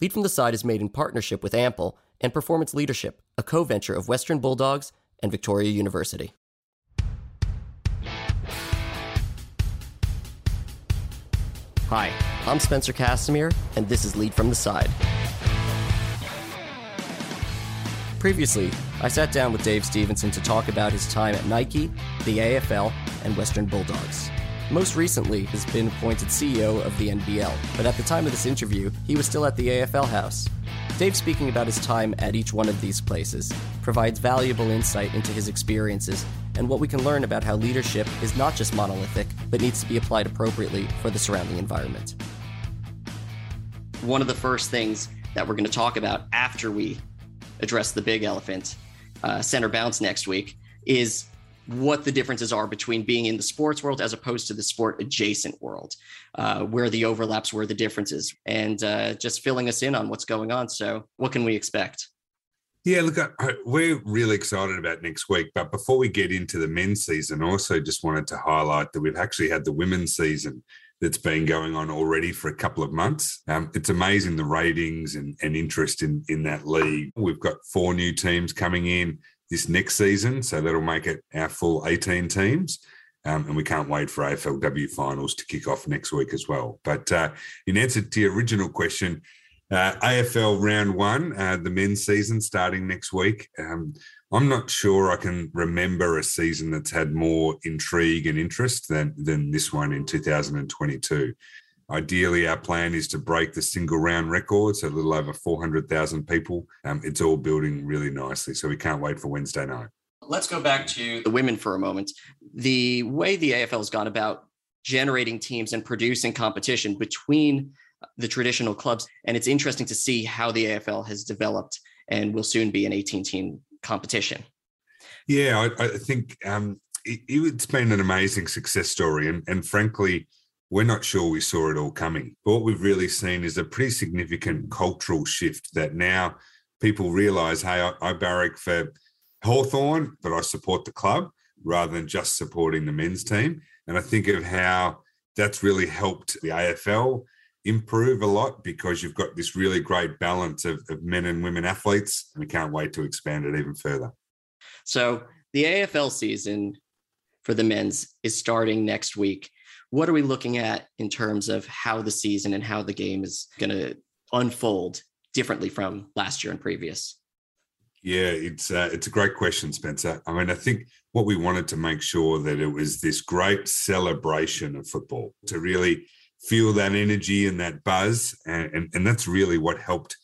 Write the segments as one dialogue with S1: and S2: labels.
S1: Lead from the Side is made in partnership with Ample and Performance Leadership, a co venture of Western Bulldogs and Victoria University. Hi, I'm Spencer Kassimir, and this is Lead from the Side. Previously, I sat down with Dave Stevenson to talk about his time at Nike, the AFL, and Western Bulldogs. Most recently, has been appointed CEO of the NBL, but at the time of this interview, he was still at the AFL house. Dave speaking about his time at each one of these places provides valuable insight into his experiences and what we can learn about how leadership is not just monolithic, but needs to be applied appropriately for the surrounding environment. One of the first things that we're going to talk about after we address the big elephant, uh, center bounce next week, is what the differences are between being in the sports world as opposed to the sport adjacent world, uh, where the overlaps, where the differences, and uh, just filling us in on what's going on. So, what can we expect?
S2: Yeah, look, we're really excited about next week. But before we get into the men's season, I also just wanted to highlight that we've actually had the women's season that's been going on already for a couple of months. Um, it's amazing the ratings and, and interest in, in that league. We've got four new teams coming in this next season. So that'll make it our full 18 teams. Um, and we can't wait for AFLW finals to kick off next week as well. But uh, in answer to your original question, uh, AFL round one, uh, the men's season starting next week. Um, I'm not sure I can remember a season that's had more intrigue and interest than than this one in 2022. Ideally, our plan is to break the single round record, so a little over 400,000 people. Um, it's all building really nicely. So we can't wait for Wednesday night.
S1: Let's go back to the women for a moment. The way the AFL has gone about generating teams and producing competition between the traditional clubs. And it's interesting to see how the AFL has developed and will soon be an 18 team competition.
S2: Yeah, I, I think um, it, it's been an amazing success story. And, and frankly, we're not sure we saw it all coming. But what we've really seen is a pretty significant cultural shift that now people realize, hey, I, I barrack for Hawthorn, but I support the club rather than just supporting the men's team. And I think of how that's really helped the AFL improve a lot because you've got this really great balance of, of men and women athletes. And we can't wait to expand it even further.
S1: So the AFL season for the men's is starting next week what are we looking at in terms of how the season and how the game is going to unfold differently from last year and previous?
S2: Yeah, it's uh, it's a great question, Spencer. I mean, I think what we wanted to make sure that it was this great celebration of football to really feel that energy and that buzz, and and, and that's really what helped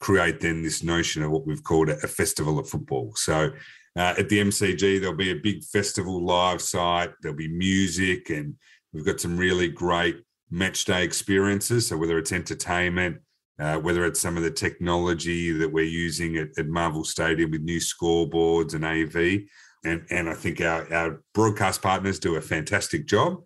S2: create then this notion of what we've called a, a festival of football. So uh, at the MCG, there'll be a big festival live site. There'll be music and We've got some really great match day experiences. So whether it's entertainment, uh, whether it's some of the technology that we're using at, at, Marvel Stadium with new scoreboards and AV, and and I think our our broadcast partners do a fantastic job.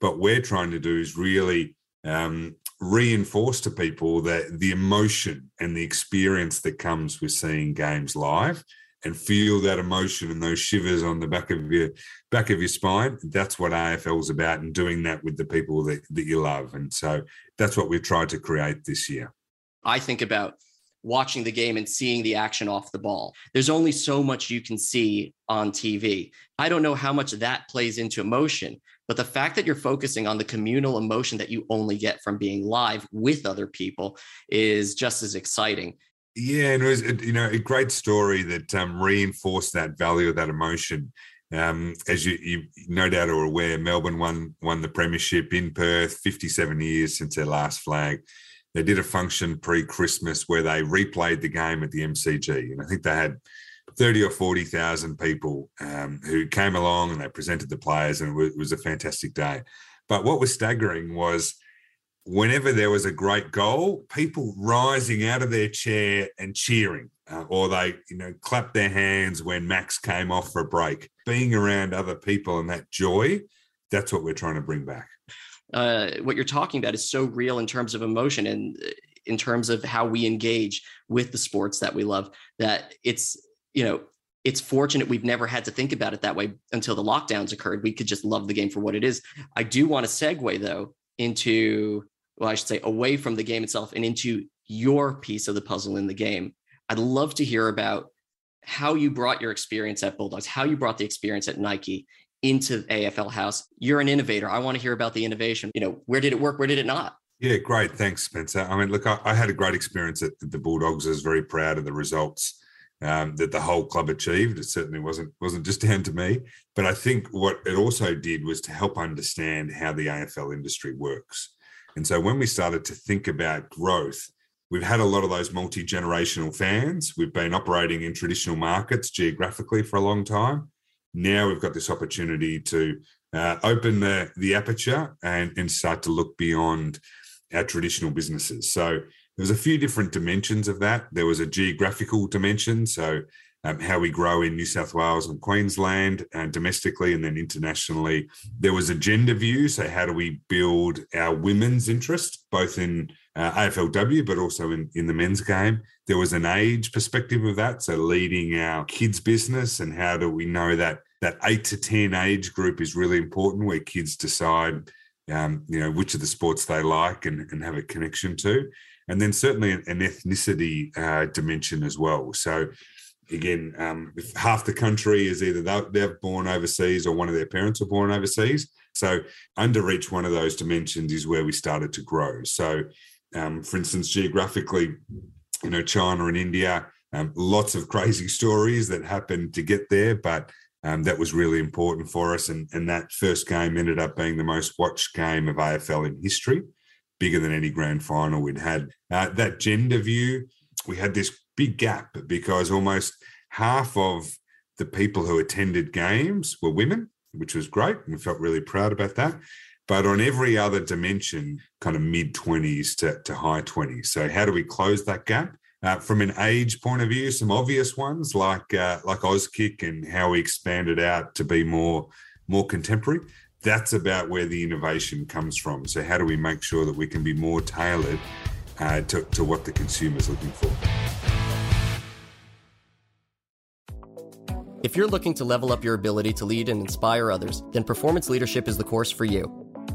S2: But we're trying to do is really um, reinforce to people that the emotion and the experience that comes with seeing games live and feel that emotion and those shivers on the back of your back of your spine. That's what AFL is about, and doing that with the people that, that you love. And so that's what we've tried to create this year.
S1: I think about watching the game and seeing the action off the ball. There's only so much you can see on TV. I don't know how much that plays into emotion, but the fact that you're focusing on the communal emotion that you only get from being live with other people is just as exciting.
S2: Yeah, and it was you know a great story that um, reinforced that value of that emotion. Um, as you, you no doubt are aware, Melbourne won won the premiership in Perth, 57 years since their last flag. They did a function pre-Christmas where they replayed the game at the MCG, and I think they had 30 or 40,000 people um, who came along and they presented the players, and it was, it was a fantastic day. But what was staggering was whenever there was a great goal, people rising out of their chair and cheering, uh, or they, you know, clapped their hands when Max came off for a break. Being around other people and that joy, that's what we're trying to bring back.
S1: Uh, what you're talking about is so real in terms of emotion and uh, in terms of how we engage with the sports that we love. That it's, you know, it's fortunate we've never had to think about it that way until the lockdowns occurred. We could just love the game for what it is. I do want to segue though into well, I should say, away from the game itself and into your piece of the puzzle in the game. I'd love to hear about how you brought your experience at Bulldogs, how you brought the experience at Nike into AFL House. You're an innovator. I want to hear about the innovation. You know, where did it work? Where did it not?
S2: Yeah, great. Thanks, Spencer. I mean, look, I, I had a great experience at the Bulldogs. I was very proud of the results um, that the whole club achieved. It certainly wasn't wasn't just down to me, but I think what it also did was to help understand how the AFL industry works. And so when we started to think about growth, we've had a lot of those multi generational fans. We've been operating in traditional markets geographically for a long time. Now we've got this opportunity to uh, open the, the aperture and, and start to look beyond our traditional businesses. So there's a few different dimensions of that. There was a geographical dimension, so um, how we grow in New South Wales and Queensland and domestically and then internationally. There was a gender view, so how do we build our women's interest, both in uh, AFLW but also in, in the men's game. There was an age perspective of that, so leading our kids' business and how do we know that that eight to ten age group is really important, where kids decide, um, you know, which of the sports they like and, and have a connection to and then certainly an, ethnicity uh, dimension as well. So again, um, half the country is either they're born overseas or one of their parents are born overseas. So under each one of those dimensions is where we started to grow. So, um, for instance, geographically, you know, China and India, um, lots of crazy stories that happened to get there, but um, that was really important for us. And, and that first game ended up being the most watched game of AFL in history bigger than any grand final we'd had. Uh, that gender view, we had this big gap because almost half of the people who attended games were women, which was great. We felt really proud about that. But on every other dimension, kind of mid 20s to, to high 20s. So, how do we close that gap? Uh, from an age point of view, some obvious ones like uh, like Auskick and how we expanded out to be more more contemporary that's about where the innovation comes from. So, how do we make sure that we can be more tailored uh, to, to what the consumer is looking for?
S1: If you're looking to level up your ability to lead and inspire others, then Performance Leadership is the course for you.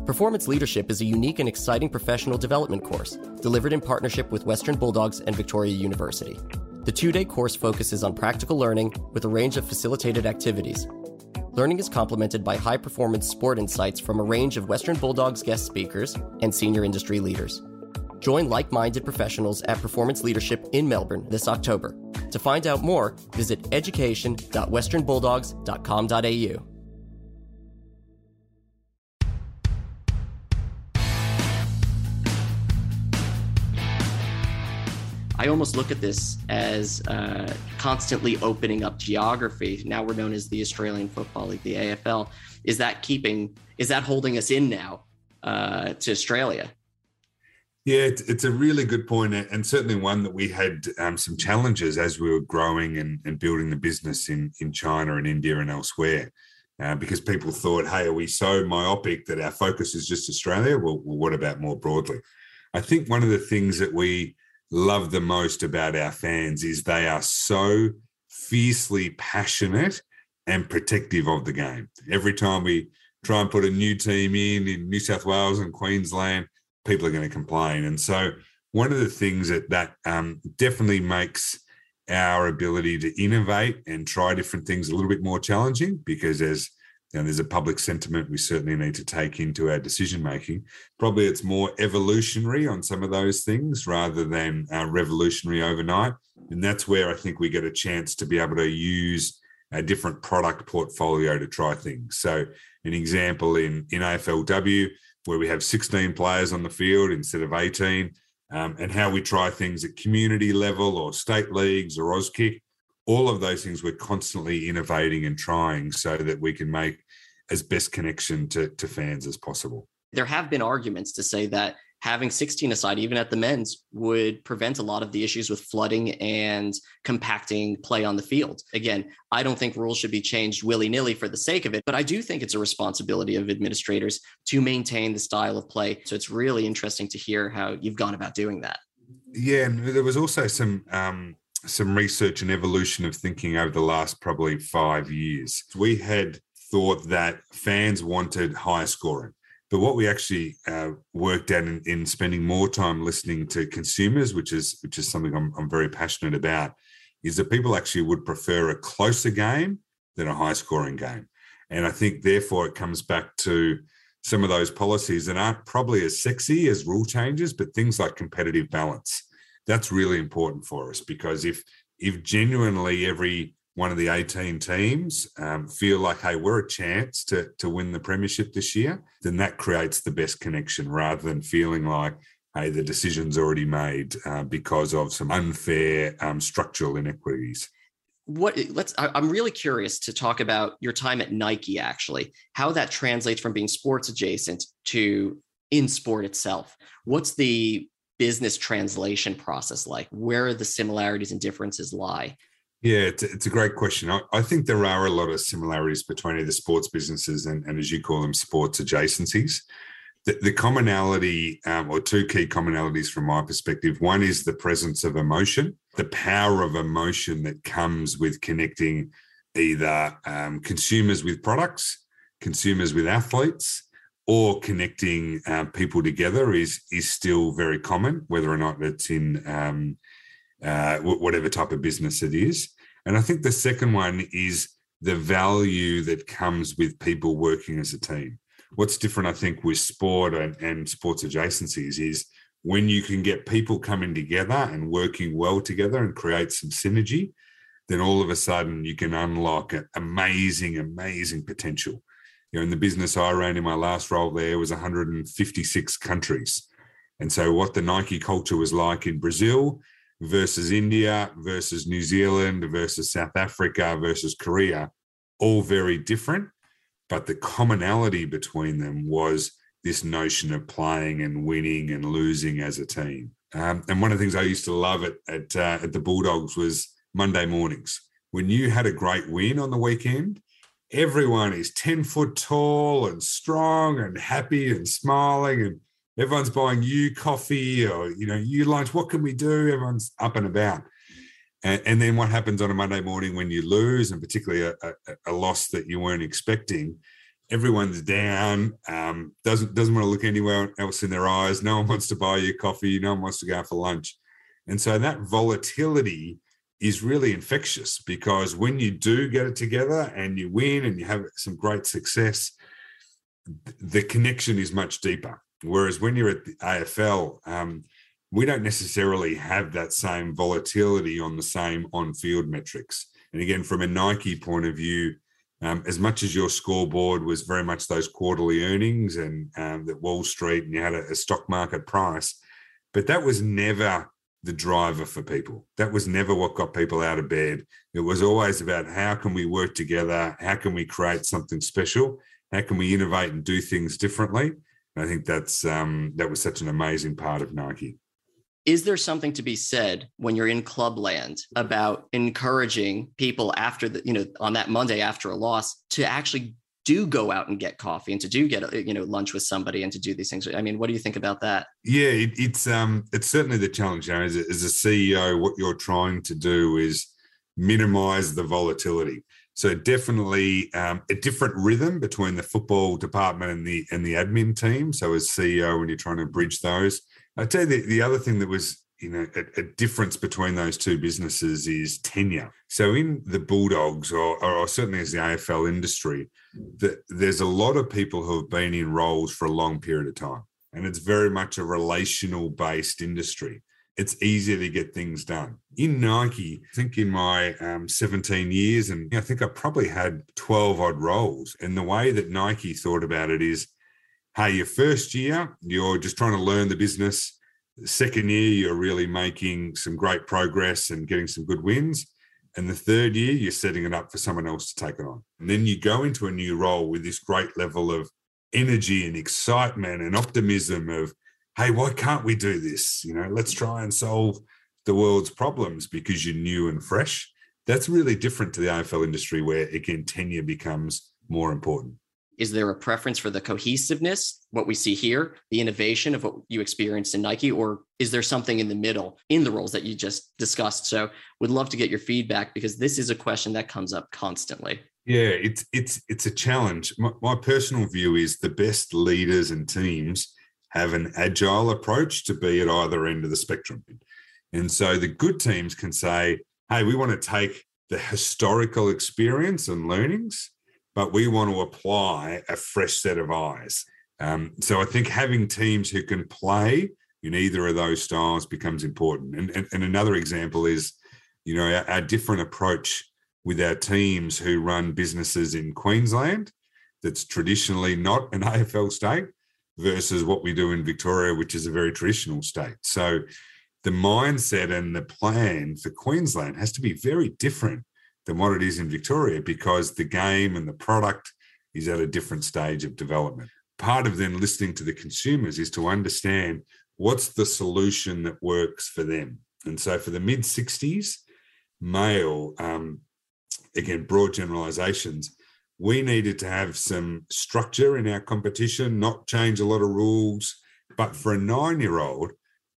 S1: Performance Leadership is a unique and exciting professional development course delivered in partnership with Western Bulldogs and Victoria University. The two day course focuses on practical learning with a range of facilitated activities Learning is complemented by high performance sport insights from a range of Western Bulldogs guest speakers and senior industry leaders. Join like minded professionals at Performance Leadership in Melbourne this October. To find out more, visit education.westernbulldogs.com.au. I almost look at this as uh, constantly opening up geography. Now we're known as the Australian Football League, the AFL. Is that keeping? Is that holding us in now uh, to Australia?
S2: Yeah, it's, a really good point, and certainly one that we had um, some challenges as we were growing and, and, building the business in in China and India and elsewhere. Uh, because people thought, hey, are we so myopic that our focus is just Australia? Well, well, what about more broadly? I think one of the things that we love the most about our fans is they are so fiercely passionate and protective of the game. Every time we try and put a new team in in New South Wales and Queensland, people are going to complain. And so, one of the things that that um, definitely makes our ability to innovate and try different things a little bit more challenging because as and there's a public sentiment we certainly need to take into our decision making. Probably it's more evolutionary on some of those things rather than uh, revolutionary overnight. And that's where I think we get a chance to be able to use a different product portfolio to try things. So, an example in, in AFLW, where we have 16 players on the field instead of 18, um, and how we try things at community level or state leagues or Auskick all of those things we're constantly innovating and trying so that we can make as best connection to, to fans as possible.
S1: There have been arguments to say that having 16 aside, even at the men's, would prevent a lot of the issues with flooding and compacting play on the field. Again, I don't think rules should be changed willy nilly for the sake of it, but I do think it's a responsibility of administrators to maintain the style of play. So it's really interesting to hear how you've gone about doing that.
S2: Yeah, and there was also some um, some research and evolution of thinking over the last probably five years. We had thought that fans wanted higher scoring. But what we actually uh, worked out in, in, spending more time listening to consumers, which is which is something I'm, I'm very passionate about, is that people actually would prefer a closer game than a high scoring game. And I think therefore it comes back to some of those policies that aren't probably as sexy as rule changes, but things like competitive balance. That's really important for us because if if genuinely every one of the 18 teams um, feel like, hey, we're a chance to, to win the premiership this year, then that creates the best connection rather than feeling like, hey, the decision's already made uh, because of some unfair um, structural inequities.
S1: What let's I'm really curious to talk about your time at Nike actually, how that translates from being sports adjacent to in sport itself. What's the business translation process like? Where are the similarities and differences lie?
S2: Yeah, it's, it's a great question. I, I, think there are a lot of similarities between the sports businesses and, and as you call them, sports adjacencies. The, the commonality, um, or two key commonalities from my perspective one is the presence of emotion, the power of emotion that comes with connecting either um, consumers with products, consumers with athletes, or connecting uh, people together is is still very common, whether or not it's in um, uh, whatever type of business it is. And I think the second one is the value that comes with people working as a team. What's different, I think, with sport and, and sports adjacencies is when you can get people coming together and working well together and create some synergy, then all of a sudden you can unlock amazing, amazing potential. You know, in the business I ran in my last role there was 156 countries. And so what the Nike culture was like in Brazil versus India versus New Zealand versus South Africa versus Korea, all very different. But the commonality between them was this notion of playing and winning and losing as a team. Um, and one of the things I used to love at at, uh, at the Bulldogs was Monday mornings. When you had a great win on the weekend, everyone is 10 foot tall and strong and happy and smiling and everyone's buying you coffee or you know you lunch. What can we do? Everyone's up and about. And, and then what happens on a monday morning when you lose and particularly a, a, a loss that you weren't expecting everyone's down um, doesn't doesn't want to look anywhere else in their eyes. No one wants to buy you coffee. No one wants to go out for lunch. And so that volatility is really infectious because when you do get it together and you win and you have some great success the connection is much deeper Whereas when you're at the AFL, um, we don't necessarily have that same volatility on the same on field metrics. And again, from a Nike point of view, um, as much as your scoreboard was very much those quarterly earnings and um, that Wall Street and you had a, a stock market price, but that was never the driver for people. That was never what got people out of bed. It was always about how can we work together? How can we create something special? How can we innovate and do things differently? I think that's um, that was such an amazing part of Nike.
S1: Is there something to be said when you're in clubland about encouraging people after the, you know, on that Monday after a loss to actually do go out and get coffee and to do get you know lunch with somebody and to do these things? I mean what do you think about that?
S2: Yeah it, it's um it's certainly the challenge you know, as, a, as a ceo what you're trying to do is minimize the volatility so definitely um, a different rhythm between the football department and the and the admin team. So as CEO, when you're trying to bridge those, I tell you the, the other thing that was you know a, a, difference between those two businesses is tenure. So in the Bulldogs, or, or certainly as the AFL industry, there's a lot of people who have been in roles for a long period of time, and it's very much a relational based industry it's easier to get things done. In Nike, I think in my um, 17 years, and I think I probably had 12 odd roles. And the way that Nike thought about it is hey, your first year, you're just trying to learn the business. The second year, you're really making some great progress and getting some good wins. And the third year, you're setting it up for someone else to take it on. And then you go into a new role with this great level of energy and excitement and optimism of, hey, why can't we do this? You know, let's try and solve the world's problems because you're new and fresh. That's really different to the AFL industry where again tenure becomes more important.
S1: Is there a preference for the cohesiveness, what we see here, the innovation of what you experienced in Nike, or is there something in the middle in the roles that you just discussed? So, would love to get your feedback because this is a question that comes up constantly.
S2: Yeah, it's it's it's a challenge. My, my personal view is the best leaders and teams have an agile approach to be at either end of the spectrum. And so the good teams can say, hey, we want to take the historical experience and learnings, but we want to apply a fresh set of eyes. Um, so I think having teams who can play in either of those styles becomes important. And, and, and another example is, you know, our, our different approach with our teams who run businesses in Queensland that's traditionally not an AFL state versus what we do in Victoria, which is a very traditional state. So the mindset and the plan for Queensland has to be very different than what it is in Victoria because the game and the product is at a different stage of development. Part of then listening to the consumers is to understand what's the solution that works for them. And so for the mid 60s, male, um, again, broad generalizations, we needed to have some structure in our competition, not change a lot of rules. But for a nine year old,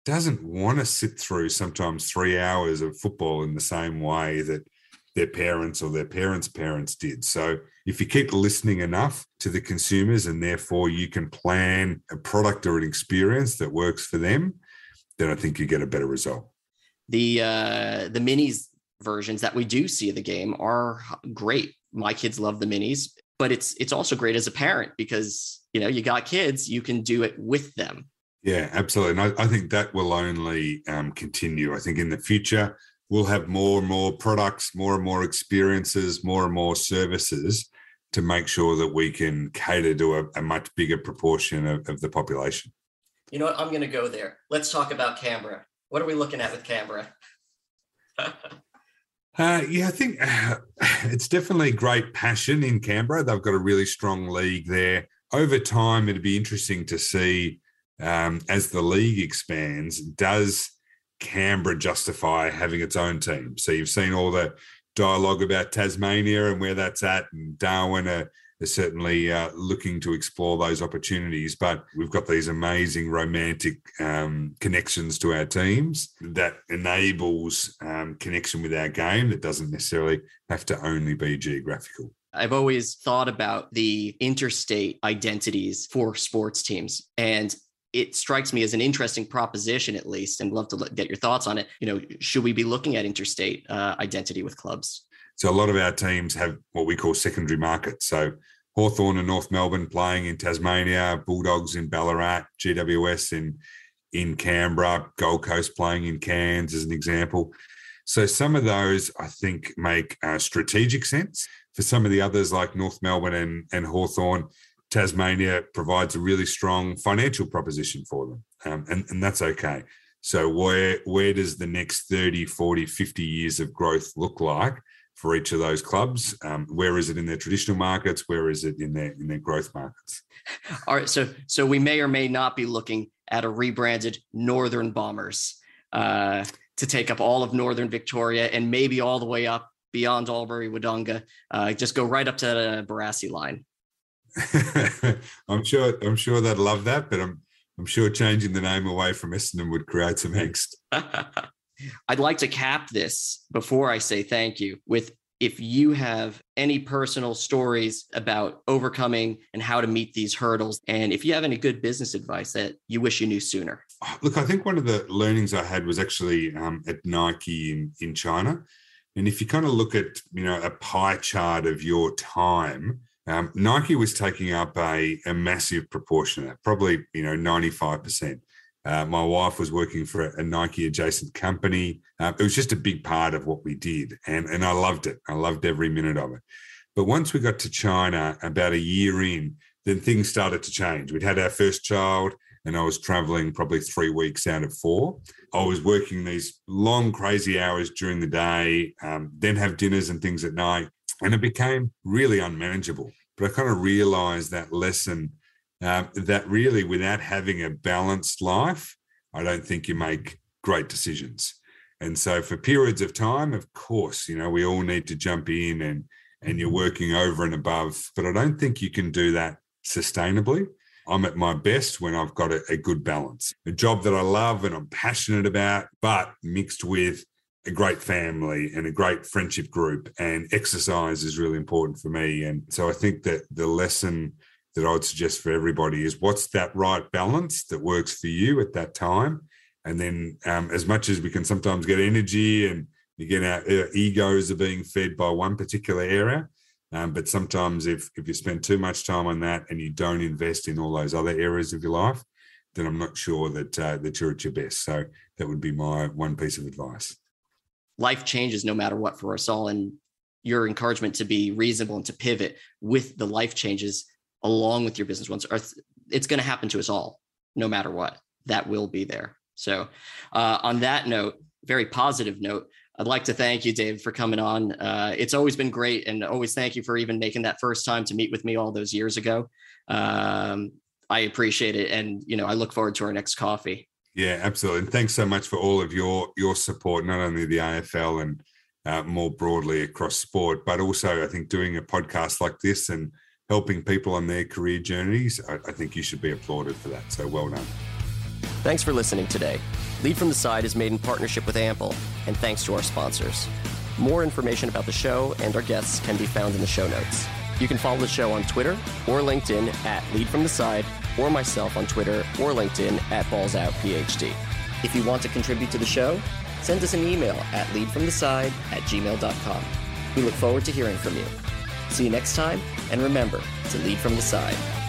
S2: doesn't want to sit through sometimes three hours of football in the same way that their parents or their parents' parents did. So if you keep listening enough to the consumers and therefore you can plan a product or an experience that works for them, then I think you get a better result.
S1: The uh, the minis versions that we do see of the game are great. My kids love the minis, but it's it's also great as a parent because you know you got kids, you can do it with them.
S2: Yeah, absolutely. And I, I think that will only um, continue. I think in the future we'll have more and more products, more and more experiences, more and more services to make sure that we can cater to a, a much bigger proportion of, of the population.
S1: You know what? I'm going to go there. Let's talk about Canberra. What are we looking at with Canberra?
S2: Uh, yeah, I think uh, it's definitely great passion in Canberra. They've got a really strong league there. Over time, it'd be interesting to see um, as the league expands, does Canberra justify having its own team? So you've seen all the dialogue about Tasmania and where that's at, and Darwin are, are certainly uh, looking to explore those opportunities. But we've got these amazing romantic um, connections to our teams that enables um, connection with our game that doesn't necessarily have to only be geographical.
S1: I've always thought about the interstate identities for sports teams. And it strikes me as an interesting proposition, at least, and love to get your thoughts on it. You know, should we be looking at interstate uh, identity with clubs?
S2: So a lot of our teams have what we call secondary markets. So Hawthorn and North Melbourne playing in Tasmania, Bulldogs in Ballarat, GWS in in Canberra, Gold Coast playing in Cairns as an example. So some of those I think make uh, strategic sense. For some of the others like North Melbourne and, and Hawthorn, Tasmania provides a really strong financial proposition for them. Um, and, and that's okay. So where where does the next 30, 40, 50 years of growth look like for each of those clubs? Um, where is it in their traditional markets? Where is it in their in their growth markets?
S1: All right. So so we may or may not be looking at a rebranded Northern Bombers uh, to take up all of Northern Victoria and maybe all the way up beyond Albury Wodonga. Uh, just go right up to the Barassi line.
S2: I'm sure I'm sure they'd love that, but I'm I'm sure changing the name away from Essendon would create some angst.
S1: I'd like to cap this before I say thank you with if you have any personal stories about overcoming and how to meet these hurdles, and if you have any good business advice that you wish you knew sooner.
S2: Look, I think one of the learnings I had was actually um, at Nike in, in China. And if you kind of look at, you know, a pie chart of your time, um, Nike was taking up a, a massive proportion of that, probably you know 95%. Uh, my wife was working for a, Nike adjacent company. Uh, it was just a big part of what we did, and and I loved it. I loved every minute of it. But once we got to China, about a year in, then things started to change. We'd had our first child, and I was traveling probably three weeks out of four. I was working these long, crazy hours during the day, um, then have dinners and things at night, and it became really unmanageable. But I kind of realized that lesson uh, that really, without having a balanced life, I don't think you make great decisions. And so, for periods of time, of course, you know, we all need to jump in and and you're working over and above. But I don't think you can do that sustainably. I'm at my best when I've got a, a good balance, a job that I love and I'm passionate about, but mixed with a great family and a great friendship group. And exercise is really important for me. And so I think that the lesson that I would suggest for everybody is what's that right balance that works for you at that time. And then, um, as much as we can sometimes get energy and again, our, egos are being fed by one particular area. Um, but sometimes, if if you spend too much time on that and you don't invest in all those other areas of your life, then I'm not sure that uh, that you're at your best. So that would be my one piece of advice.
S1: Life changes no matter what for us all, and your encouragement to be reasonable and to pivot with the life changes along with your business ones. are It's going to happen to us all, no matter what. That will be there. So, uh, on that note, very positive note, I'd like to thank you, Dave, for coming on. Uh, it's always been great, and always thank you for even making that first time to meet with me all those years ago. Um, I appreciate it, and you know, I look forward to our next coffee.
S2: Yeah, absolutely. And thanks so much for all of your your support, not only the AFL and uh, more broadly across sport, but also I think doing a podcast like this and helping people on their career journeys. I, I think you should be applauded for that. So well done.
S1: Thanks for listening today. Lead from the Side is made in partnership with Ample, and thanks to our sponsors. More information about the show and our guests can be found in the show notes. You can follow the show on Twitter or LinkedIn at Lead from the Side, or myself on Twitter or LinkedIn at BallsOutPhD. If you want to contribute to the show, send us an email at leadfromtheside at gmail.com. We look forward to hearing from you. See you next time, and remember to lead from the side.